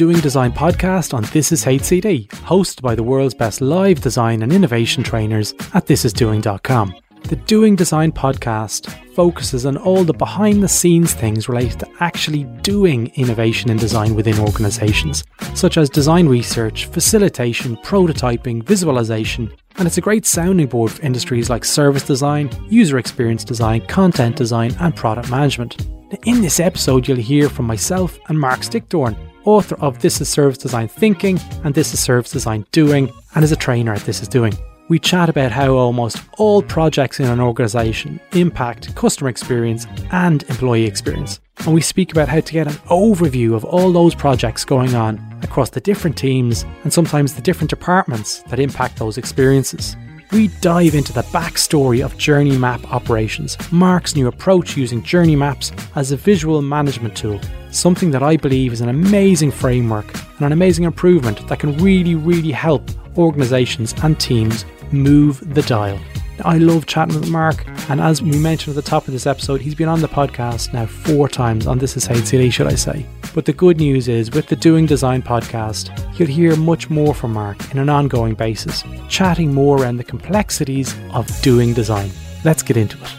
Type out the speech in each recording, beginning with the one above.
Doing Design podcast on This Is HCD, hosted by the world's best live design and innovation trainers at thisisdoing.com. The Doing Design podcast focuses on all the behind the scenes things related to actually doing innovation and design within organizations, such as design research, facilitation, prototyping, visualization, and it's a great sounding board for industries like service design, user experience design, content design, and product management. Now, in this episode, you'll hear from myself and Marc Stickdorn, author of This is Service Design Thinking and This is Service Design Doing, and is a trainer at This is Doing. We chat about how almost all projects in an organisation impact customer experience and employee experience. And we speak about how to get an overview of all those projects going on across the different teams and sometimes the different departments that impact those experiences. We dive into the backstory of Journey Map operations, Marc's new approach using Journey Maps as a visual management tool, something that I believe is an amazing framework and an amazing improvement that can really, really help organisations and teams move the dial. I love chatting with Marc, and as we mentioned at the top of this episode, he's been on the podcast now four times on This Is HCD, should I say. But the good news is, with the Doing Design podcast, you'll hear much more from Marc in an ongoing basis, chatting more around the complexities of doing design. Let's get into it.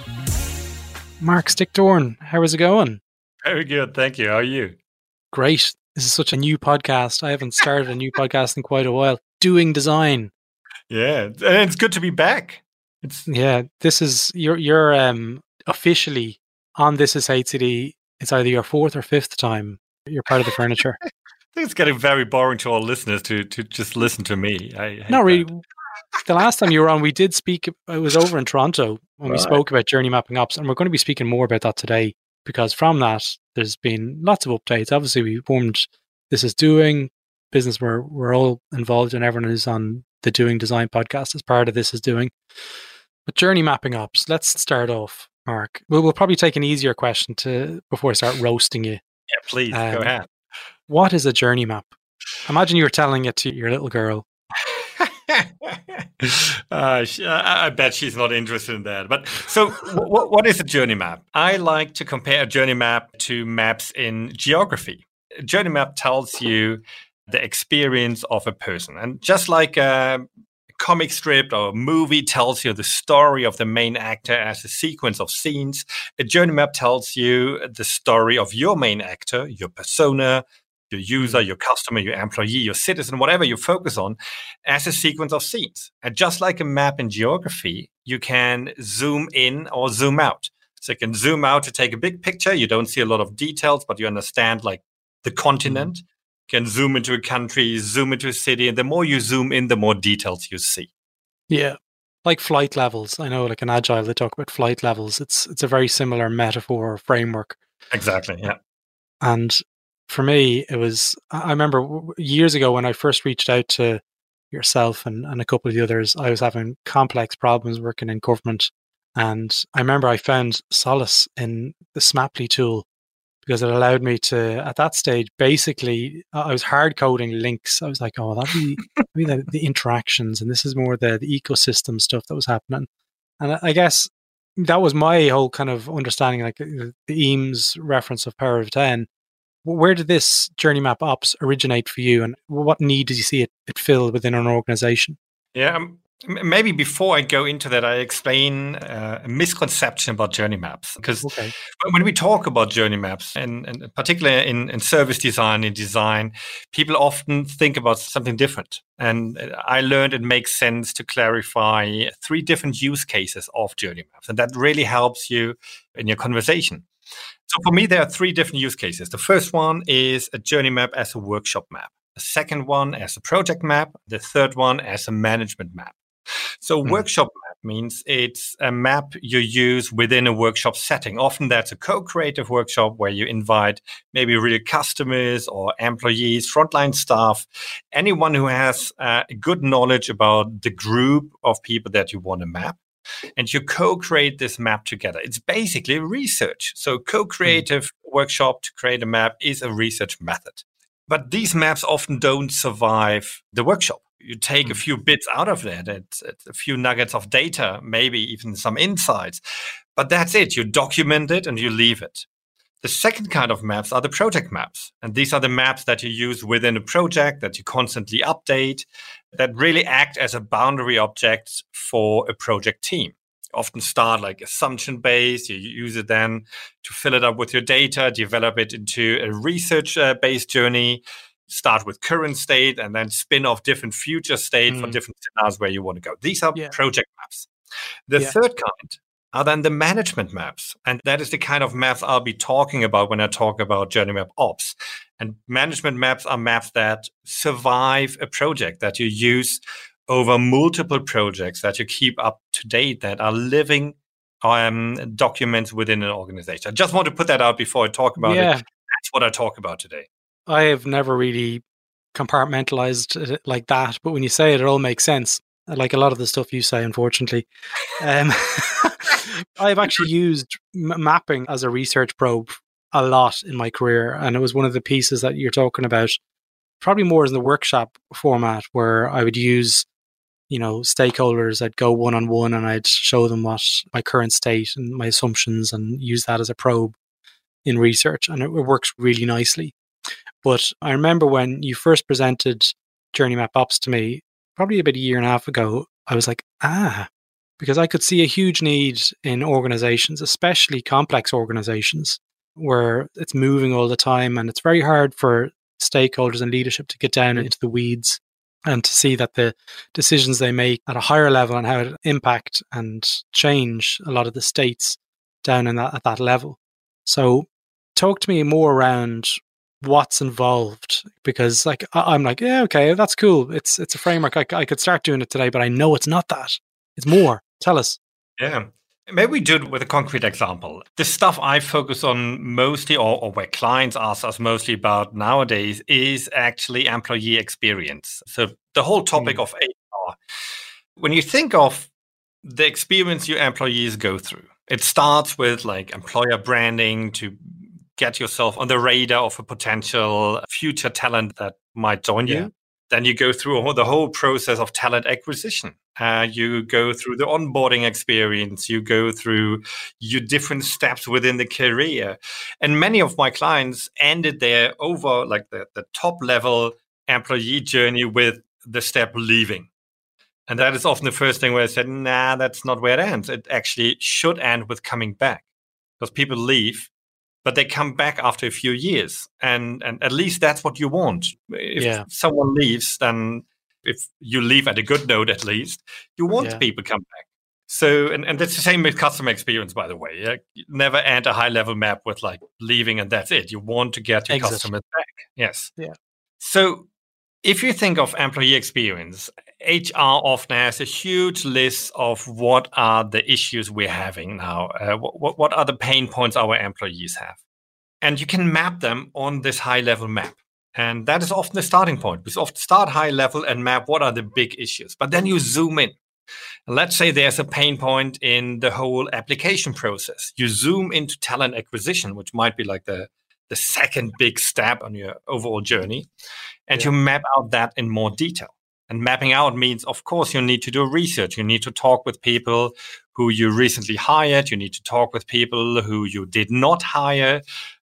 Marc Stickdorn, how is it going? Very good, thank you. How are you? Great. This is such a new podcast. I haven't started a new podcast in quite a while. Doing design. Yeah, and it's good to be back. It's yeah. This is you're you're um officially on this is HCD. It's either your fourth or fifth time you're part of the furniture. I think it's getting very boring to all listeners to to just listen to me. I Not really. The last time you were on, we did speak. It was over in Toronto when right. we spoke about journey mapping ops, and we're going to be speaking more about that today because from that there's been lots of updates. Obviously, we formed this is doing business where we're all involved and everyone is on the Doing Design podcast as part of this is doing. But journey mapping ops, let's start off, Marc. We'll, we'll probably take an easier question to before I start roasting you. Yeah, please um, go ahead. What is a journey map? Imagine you were telling it to your little girl. uh, I bet she's not interested in that. But so, what, what is a journey map? I like to compare a journey map to maps in geography. A journey map tells you the experience of a person. And just like a comic strip or a movie tells you the story of the main actor as a sequence of scenes, a journey map tells you the story of your main actor, your persona, your user, mm. your customer, your employee, your citizen, whatever you focus on, as a sequence of scenes. And just like a map in geography, you can zoom in or zoom out. So you can zoom out to take a big picture. You don't see a lot of details, but you understand like the continent. Can zoom into a country, zoom into a city, and the more you zoom in, the more details you see. Yeah, like flight levels. I know, like in Agile, they talk about flight levels. It's it's a very similar metaphor or framework. Exactly. Yeah. And for me, it was. I remember years ago when I first reached out to yourself and, and a couple of the others, I was having complex problems working in government. And I remember I found solace in the Smaply tool because it allowed me to at that stage basically I was hard coding links. I was like, oh, that'd be, the, the, interactions, and this is more the the ecosystem stuff that was happening. And I guess that was my whole kind of understanding, like the Eames reference of Power of Ten. Where did this journey map ops originate for you, and what need did you see it, it fill within an organization? Yeah, um, Maybe before I go into that, I explain uh, a misconception about journey maps. Because okay. when we talk about journey maps, and, and particularly in, in, service design and design, people often think about something different. And I learned it makes sense to clarify three different use cases of journey maps. And that really helps you in your conversation. So for me, there are three different use cases. The first one is a journey map as a workshop map. The second one as a project map. The third one as a management map. So, mm. workshop map means it's a map you use within a workshop setting. Often that's a co creative workshop where you invite maybe real customers or employees, frontline staff, anyone who has uh, good knowledge about the group of people that you want to map. And you co create this map together. It's basically research. So, co creative mm. workshop to create a map is a research method. But these maps often don't survive the workshop you take a mm. few bits out of that, it's, it's a few nuggets of data, maybe even some insights, but that's it. You document it and you leave it. The second kind of maps are the project maps. And these are the maps that you use within a project that you constantly update, that really act as a boundary object for a project team. Often start like assumption based. You use it then to fill it up with your data, develop it into a research uh, based journey, start with current state, and then spin off different future state mm. for different scenarios where you want to go. These are yeah. project maps. The yeah. third kind are then the management maps. And that is the kind of maps I'll be talking about when I talk about Journey Map Ops. And management maps are maps that survive a project that you use over multiple projects that you keep up to date that are living um, documents within an organization. I just want to put that out before I talk about yeah. it. That's what I talk about today. I have never really compartmentalized it like that, but when you say it, it all makes sense. Like a lot of the stuff you say, unfortunately. Um, I've actually used m- mapping as a research probe a lot in my career, and it was one of the pieces that you're talking about. Probably more in the workshop format, where I would use, you know, stakeholders. I'd go one on one, and I'd show them what my current state and my assumptions, and use that as a probe in research, and it, it works really nicely. But I remember when you first presented Journey Map Ops to me, probably about a year and a half ago, I was like, ah, because I could see a huge need in organizations, especially complex organizations, where it's moving all the time and it's very hard for stakeholders and leadership to get down into the weeds and to see that the decisions they make at a higher level and how it impact and change a lot of the states down in that at that level. So talk to me more around what's involved because like I'm like yeah okay that's cool it's it's a framework I, I could start doing it today but I know it's not that it's more Tell us. Yeah. Maybe we do it with a concrete example. The stuff I focus on mostly, or, or, where clients ask us mostly about nowadays, is actually employee experience. So the whole topic mm. of HR. When you think of the experience your employees go through, it starts with like employer branding to get yourself on the radar of a potential future talent that might join yeah. you. Then you go through the whole process of talent acquisition. Uh, you go through the onboarding experience. You go through your different steps within the career. And many of my clients ended their over like the, the top level employee journey with the step leaving. And that is often the first thing where I said, nah, that's not where it ends. It actually should end with coming back because people leave but they come back after a few years and and at least that's what you want if yeah. someone leaves then if you leave at a good note at least you want yeah. people come back so and, and that's the same with customer experience by the way yeah? never end a high level map with like leaving and that's it you want to get your Exit. customers back yes yeah so if you think of employee experience, HR often has a huge list of what are the issues we're having now. Uh, what, what are the pain points our employees have? And you can map them on this high level map. And that is often the starting point. We often start high level and map what are the big issues. But then you zoom in. let's say there's a pain point in the whole application process. You zoom into talent acquisition, which might be like the, the second big step on your overall journey and yeah. you map out that in more detail. And mapping out means, of course, you need to do research. You need to talk with people who you recently hired. You need to talk with people who you did not hire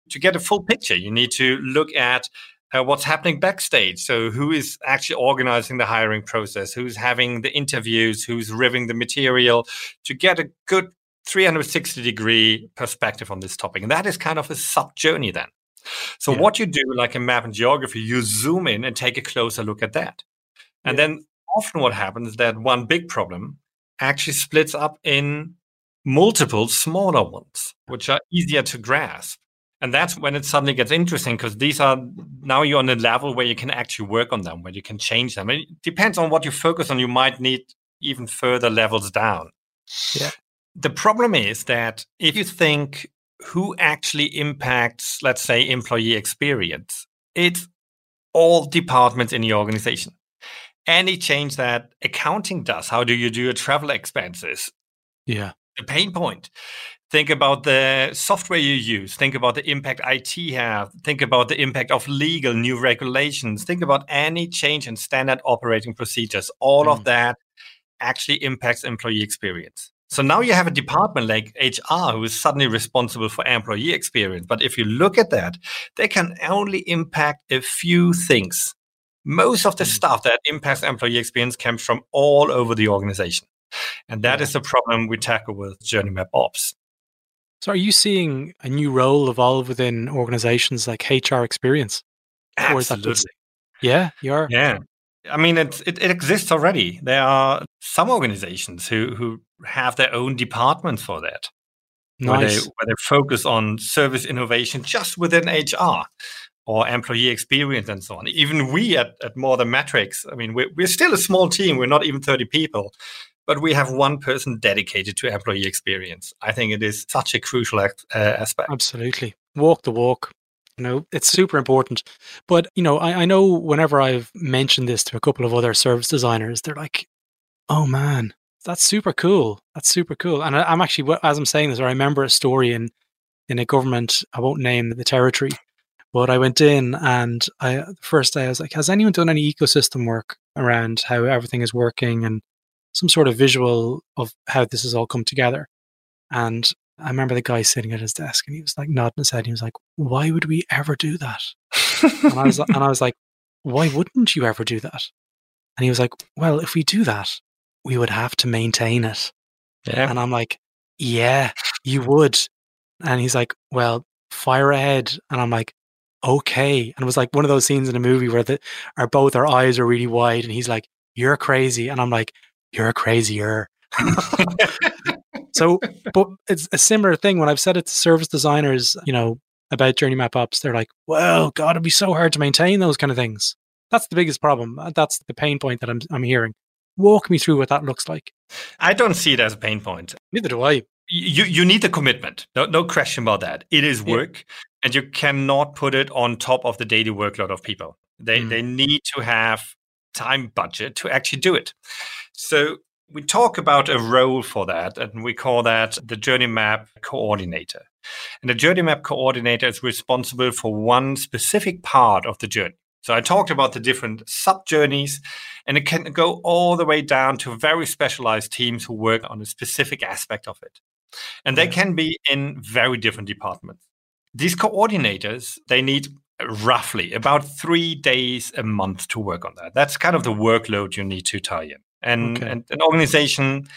to get a full picture. You need to look at uh, what's happening backstage. So, who is actually organizing the hiring process? Who's having the interviews? Who's reviewing the material to get a good 360 degree perspective on this topic? And that is kind of a sub journey then. So yeah. what you do, like in map and geography, you zoom in and take a closer look at that. And yeah. then often what happens is that one big problem actually splits up in multiple smaller ones, which are easier to grasp. And that's when it suddenly gets interesting because these are now you're on a level where you can actually work on them, where you can change them. It depends on what you focus on. You might need even further levels down. Yeah. The problem is that if you think who actually impacts, let's say, employee experience. It's all departments in the organization. Any change that accounting does, how do you do your travel expenses? Yeah. The pain point. Think about the software you use. Think about the impact IT have. Think about the impact of legal, new regulations. Think about any change in standard operating procedures. All mm. of that actually impacts employee experience. So now you have a department like HR who is suddenly responsible for employee experience. But if you look at that, they can only impact a few things. Most of the mm. stuff that impacts employee experience comes from all over the organization. And that is the problem we tackle with Journey Map Ops. So, are you seeing a new role evolve within organizations like HR Experience? Absolutely. yeah, you are. Yeah. I mean, it, it, it exists already. There are some organizations who, who have their own departments for that, nice. where, they, where they focus on service innovation just within HR or employee experience and so on. Even we at, at More Than Metrics, I mean, we're, we're still a small team. We're not even 30 people, but we have one person dedicated to employee experience. I think it is such a crucial uh, aspect. Absolutely. Walk the walk. You know, it's super important. But, you know, I, I know whenever I've mentioned this to a couple of other service designers, they're like, oh man, that's super cool. That's super cool. And I, am actually, as I'm saying this, I remember a story in, in a government, I won't name the territory, but I went in and I, the first day I was like, has anyone done any ecosystem work around how everything is working and some sort of visual of how this has all come together. And I remember the guy sitting at his desk and he was like nodding his head. He was like, why would we ever do that? and, I was, and I was like, why wouldn't you ever do that? And he was like, well, if we do that, we would have to maintain it. Yeah. And I'm like, yeah, you would. And he's like, well, fire ahead. And I'm like, okay. And it was like one of those scenes in a movie where the, our both our eyes are really wide and he's like, you're crazy. And I'm like, you're a crazier. so, but it's a similar thing when I've said it to service designers, you know, about Journey Map Ops, they're like, well, God, it'd be so hard to maintain those kind of things. That's the biggest problem. Uh, that's the pain point that I'm, I'm hearing. Walk me through what that looks like. I don't see it as a pain point. Neither do I. You, you need the commitment. No, no question about that. It is work. And you cannot put it on top of the daily workload of people. They, mm. they need to have time budget to actually do it. So we talk about a role for that, and we call that the Journey Map Coordinator. And the Journey Map Coordinator is responsible for one specific part of the journey. So I talked about the different sub journeys, and it can go all the way down to very specialized teams who work on a specific aspect of it. And they can be in very different departments. These coordinators, they need roughly about three days a month to work on that. That's kind of the workload you need to tie in. And, okay. and an organization,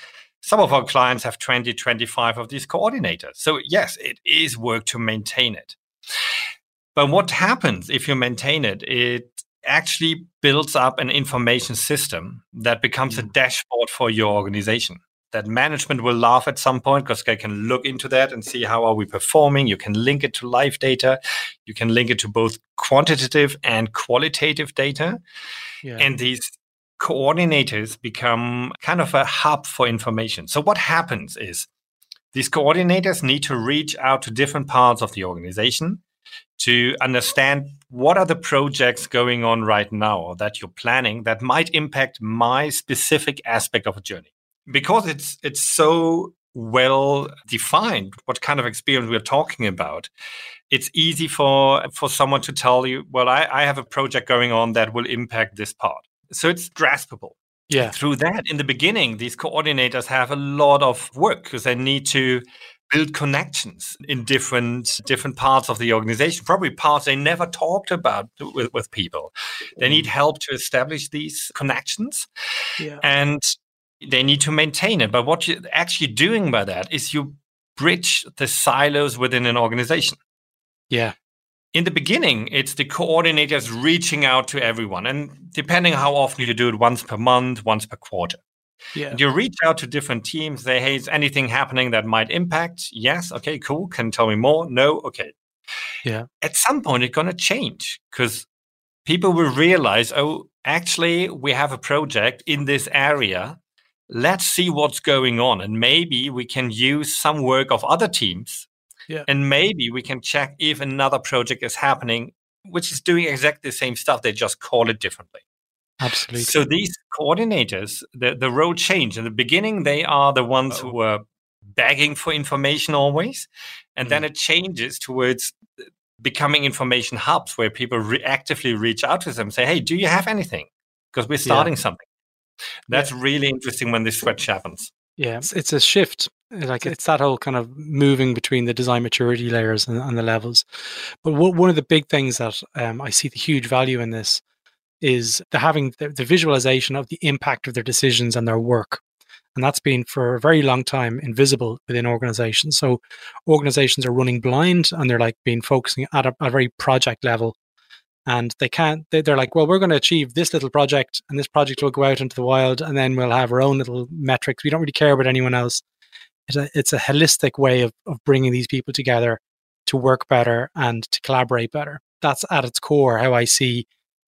some of our clients have 20, 25 of these coordinators. So, yes, it is work to maintain it. But what happens if you maintain it? It actually builds up an information system that becomes a mm. dashboard for your organization that management will laugh at some point because they can look into that and see how are we performing. You can link it to live data. You can link it to both quantitative and qualitative data. Yeah. and these coordinators become kind of a hub for information. So what happens is these coordinators need to reach out to different parts of the organization to understand what are the projects going on right now or that you're planning that might impact my specific aspect of a journey because it's it's so well defined what kind of experience we're talking about it's easy for for someone to tell you well I, I have a project going on that will impact this part. So it's graspable. Yeah. through that in the beginning these coordinators have a lot of work because they need to build connections in different different parts of the organization probably parts they never talked about with, with people. They need mm. help to establish these connections. Yeah. and they need to maintain it. But what you're actually doing by that is you bridge the silos within an organization. Yeah. In the beginning, it's the coordinators reaching out to everyone. And depending how often you do it, once per month, once per quarter. Yeah. You reach out to different teams, say, hey, is anything happening that might impact? Yes. Okay, cool. Can you tell me more? No. Okay. Yeah. At some point, it's going to change because people will realize, oh, actually, we have a project in this area let's see what's going on. And maybe we can use some work of other teams. Yeah. And maybe we can check if another project is happening, which is doing exactly the same stuff. They just call it differently. Absolutely. So these coordinators, the, the role change. In the beginning, they are the ones oh. who were begging for information always. And mm. then it changes towards becoming information hubs where people re- actively reach out to them say, hey, do you have anything? Because we're starting yeah. something. That's yeah. really interesting when this switch happens. Yeah, it's, it's a shift. Like it's that whole kind of moving between the design maturity layers and, and the levels. But one of the big things that um, I see the huge value in this is the having the, the visualization of the impact of their decisions and their work. And that's been for a very long time invisible within organizations. So organizations are running blind and they're like being focusing at a, a very project level. And they can't, they're like, well, we're going to achieve this little project and this project will go out into the wild and then we'll have our own little metrics. We don't really care about anyone else. It's a, it's a holistic way of, of bringing these people together to work better and to collaborate better. That's at its core how I see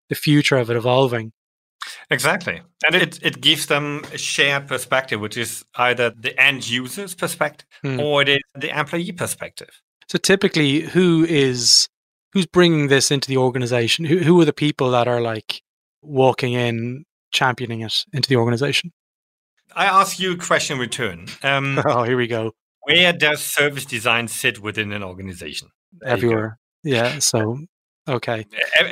the future of it evolving. Exactly. And it, it gives them a shared perspective, which is either the end user's perspective hmm. or it is the employee perspective. So typically, who is who's bringing this into the organization? Who, who are the people that are like walking in, championing it into the organization? I ask you a question in return. Um, oh, here we go. Where does service design sit within an organization? There Everywhere. Yeah. So Okay.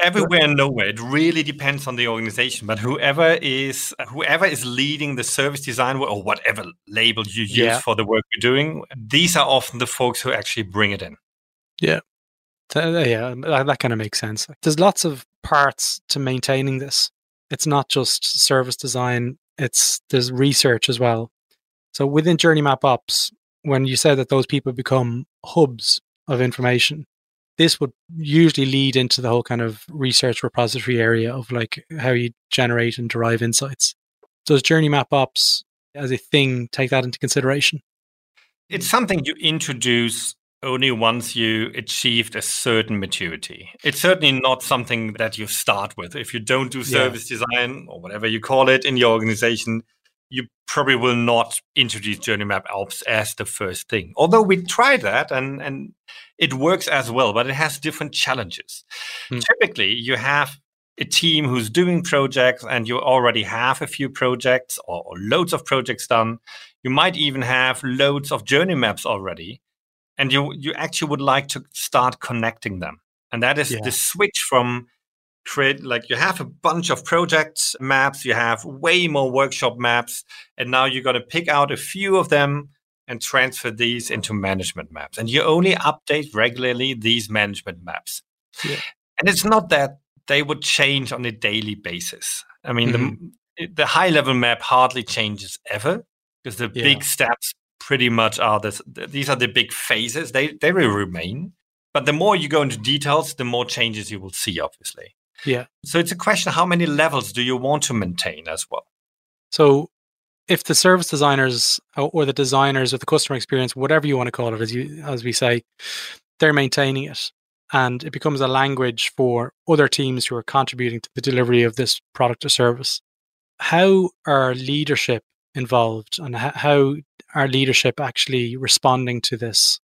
Everywhere and nowhere. It really depends on the organization. But whoever is whoever is leading the service design or whatever label you use yeah. for the work you're doing, these are often the folks who actually bring it in. Yeah. Uh, yeah, that, that kind of makes sense. There's lots of parts to maintaining this. It's not just service design, it's there's research as well. So within Journey Map Ops, when you said that those people become hubs of information, this would usually lead into the whole kind of research repository area of like how you generate and derive insights. Does Journey Map Ops as a thing take that into consideration? It's something you introduce only once you achieved a certain maturity. It's certainly not something that you start with. If you don't do service yeah. design or whatever you call it in your organization, you probably will not introduce Journey Map Ops as the first thing. Although we tried that and, and it works as well, but it has different challenges. Hmm. Typically, you have a team who's doing projects and you already have a few projects or, or loads of projects done. You might even have loads of journey maps already. And you, you actually would like to start connecting them. And that is yeah. the switch from create like you have a bunch of project maps, you have way more workshop maps, and now you're going to pick out a few of them and transfer these into management maps. And you only update regularly these management maps. Yeah. And it's not that they would change on a daily basis. I mean, mm-hmm. the, the high level map hardly changes ever because the yeah. big steps pretty much are this, these are the big phases. They, they will remain. But the more you go into details, the more changes you will see, obviously. Yeah. So it's a question how many levels do you want to maintain as well? So if the service designers uh, or the designers or the customer experience, whatever you want to call it, as you as we say, they're maintaining it. And it becomes a language for other teams who are contributing to the delivery of this product or service. How are leadership involved and how are leadership actually responding to this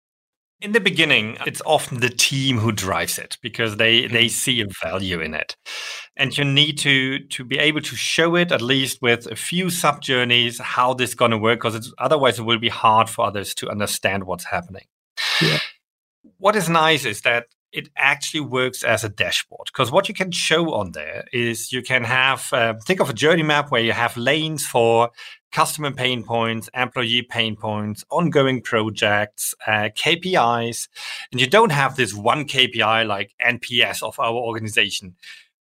in the beginning it's often the team who drives it because they they mm-hmm. see a value in it and you need to to be able to show it at least with a few sub journeys how this is going to work because otherwise it will be hard for others to understand what's happening yeah. what is nice is that it actually works as a dashboard because what you can show on there is you can have uh, think of a journey map where you have lanes for customer pain points employee pain points ongoing projects uh, kpis and you don't have this one kpi like nps of our organization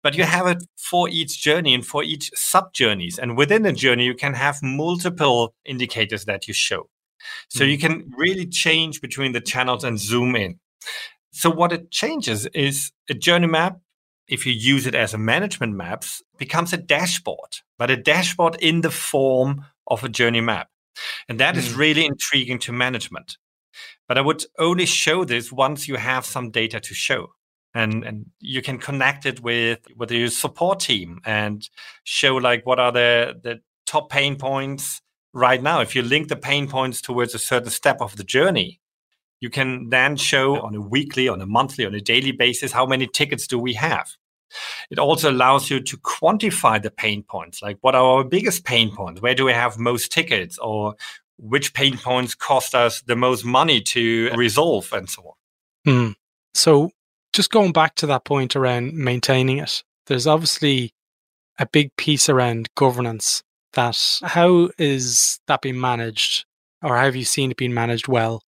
but you have it for each journey and for each sub journeys and within a journey you can have multiple indicators that you show so mm-hmm. you can really change between the channels and zoom in so what it changes is a journey map, if you use it as a management maps, becomes a dashboard, but a dashboard in the form of a journey map. And that mm. is really intriguing to management. But I would only show this once you have some data to show. And, and you can connect it with with your support team and show like what are the, the top pain points right now. If you link the pain points towards a certain step of the journey, you can then show on a weekly, on a monthly, on a daily basis how many tickets do we have. It also allows you to quantify the pain points, like what are our biggest pain points? Where do we have most tickets? Or which pain points cost us the most money to resolve and so on. Mm. So, just going back to that point around maintaining it, there's obviously a big piece around governance that. How is that being managed, or have you seen it being managed well?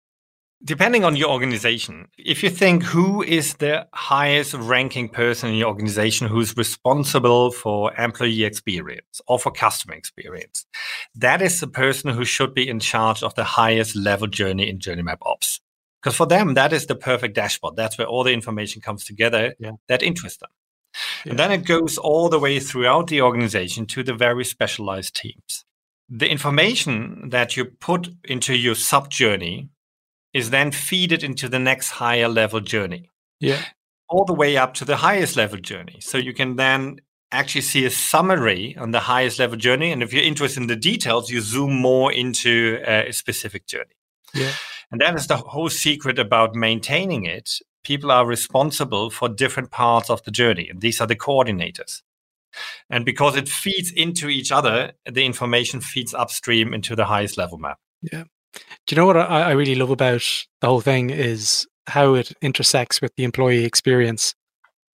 Depending on your organization, if you think who is the highest ranking person in your organization who's responsible for employee experience or for customer experience, that is the person who should be in charge of the highest level journey in Journey Map Ops. Because for them, that is the perfect dashboard. That's where all the information comes together yeah. that interests them. Yeah. And then it goes all the way throughout the organization to the very specialized teams. The information that you put into your sub journey is then feeded into the next higher level journey. Yeah. All the way up to the highest level journey. So you can then actually see a summary on the highest level journey. And if you're interested in the details, you zoom more into uh, a specific journey. Yeah. And that is the whole secret about maintaining it. People are responsible for different parts of the journey, and these are the coordinators. And because it feeds into each other, the information feeds upstream into the highest level map. Yeah. Do you know what I, I really love about the whole thing is how it intersects with the employee experience.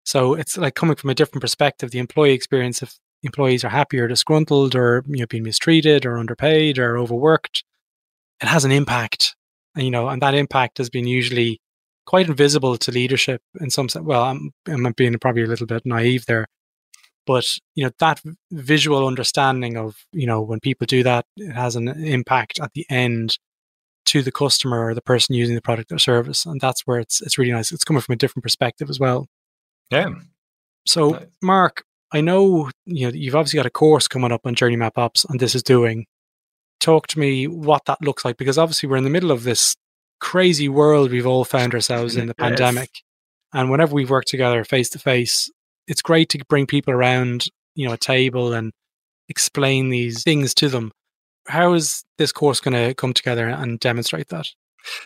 So it's like coming from a different perspective. The employee experience, if employees are happy or disgruntled or you know being mistreated or underpaid or overworked, it has an impact. And, you know, and that impact has been usually quite invisible to leadership in some sense. Well, I'm, I'm being probably a little bit naive there, but you know that visual understanding of you know when people do that, it has an impact at the end to the customer or the person using the product or service, and that's where it's it's really nice. It's coming from a different perspective as well. Yeah. So, nice. Marc, I know you know you've obviously got a course coming up on Journey Map Ops, and this is doing. Talk to me what that looks like because obviously we're in the middle of this crazy world we've all found ourselves in the yes. pandemic, and whenever we've worked together face to face, it's great to bring people around you know a table and explain these things to them how is this course going to come together and demonstrate that?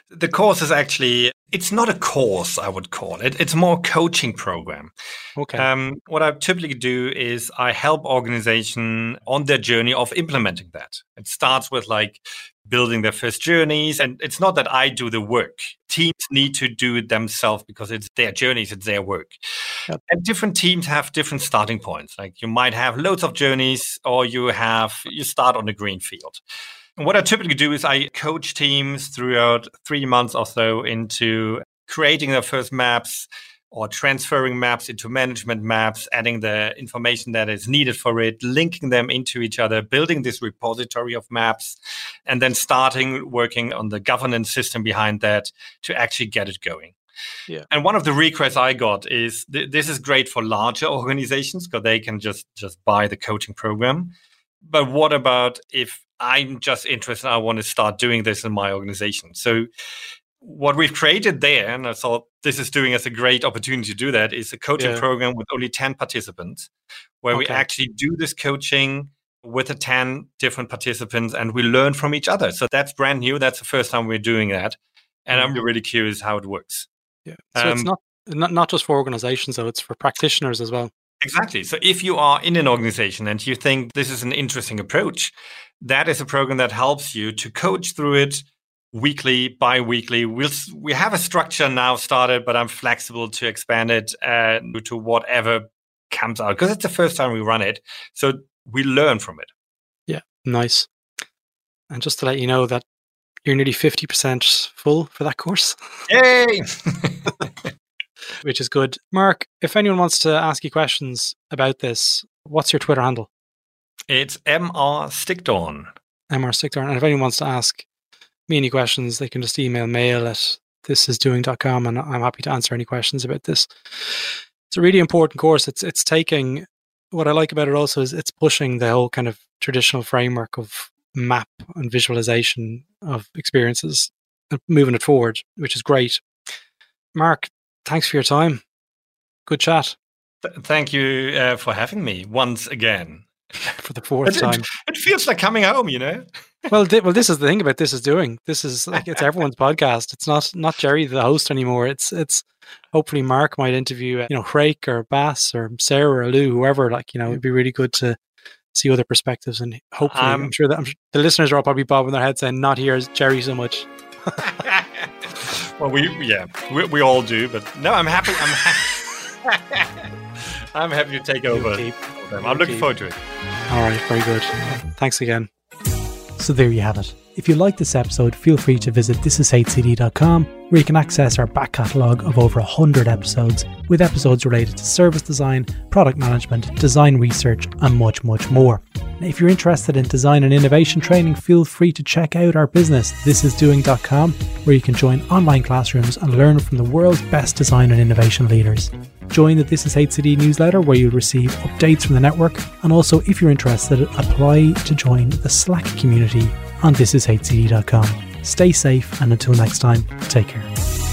The course is actually it's not a course I would call it. It's more coaching program. Okay. Um, what I typically do is I help organization on their journey of implementing that. It starts with like building their first journeys, and it's not that I do the work. Teams need to do it themselves because it's their journeys, it's their work. Yep. And different teams have different starting points. Like you might have loads of journeys, or you have you start on a green field. And what I typically do is I coach teams throughout three months or so into creating their first maps or transferring maps into management maps, adding the information that is needed for it, linking them into each other, building this repository of maps, and then starting working on the governance system behind that to actually get it going. Yeah. And one of the requests I got is th- this is great for larger organizations because they can just just buy the coaching program. But what about if I'm just interested. I want to start doing this in my organization. So what we've created there, and I thought this is doing us a great opportunity to do that, is a coaching yeah. program with only 10 participants, where okay. we actually do this coaching with the 10 different participants and we learn from each other. So that's brand new. That's the first time we're doing that. And mm-hmm. I'm really curious how it works. Yeah. So um, it's not, not not just for organizations though, it's for practitioners as well. Exactly. So if you are in an organization and you think this is an interesting approach, that is a program that helps you to coach through it weekly, bi-weekly. We'll, we have a structure now started, but I'm flexible to expand it uh, to whatever comes out because it's the first time we run it. So we learn from it. Yeah, nice. And just to let you know that you're nearly 50% full for that course. Yay! Which is good. Marc, if anyone wants to ask you questions about this, what's your Twitter handle? It's MR Stickdorn. MR Stickdorn. And if anyone wants to ask me any questions, they can just email mail at thisisdoing.com and I'm happy to answer any questions about this. It's a really important course. It's it's taking what I like about it also is it's pushing the whole kind of traditional framework of map and visualization of experiences and moving it forward, which is great. Marc, thanks for your time. Good chat. Th- thank you uh, for having me once again. for the fourth it, time. It, it, feels like coming home, you know. well, th- well, this is the thing about this is doing. This is like it's everyone's podcast. It's not not Jerry the host anymore. It's it's hopefully Marc might interview you know Craig or Bass or Sarah or Lou, whoever. Like you know, it'd be really good to see other perspectives and hopefully um, I'm sure that I'm sure the listeners are all probably bobbing their heads saying, "Not here, Jerry, so much." well, we yeah, we, we all do, but no, I'm happy. I'm happy. I'm happy to take over. I'm looking forward to it. All right, very good. Thanks again. So there you have it. If you like this episode, feel free to visit thisishcd.com where you can access our back catalogue of over 100 episodes with episodes related to service design, product management, design research, and much, much more. Now, if you're interested in design and innovation training, feel free to check out our business, thisisdoing.com, where you can join online classrooms and learn from the world's best design and innovation leaders. Join the This Is HCD newsletter where you'll receive updates from the network, and also, if you're interested, apply to join the Slack community on thisishcd.com. Stay safe, and until next time, take care.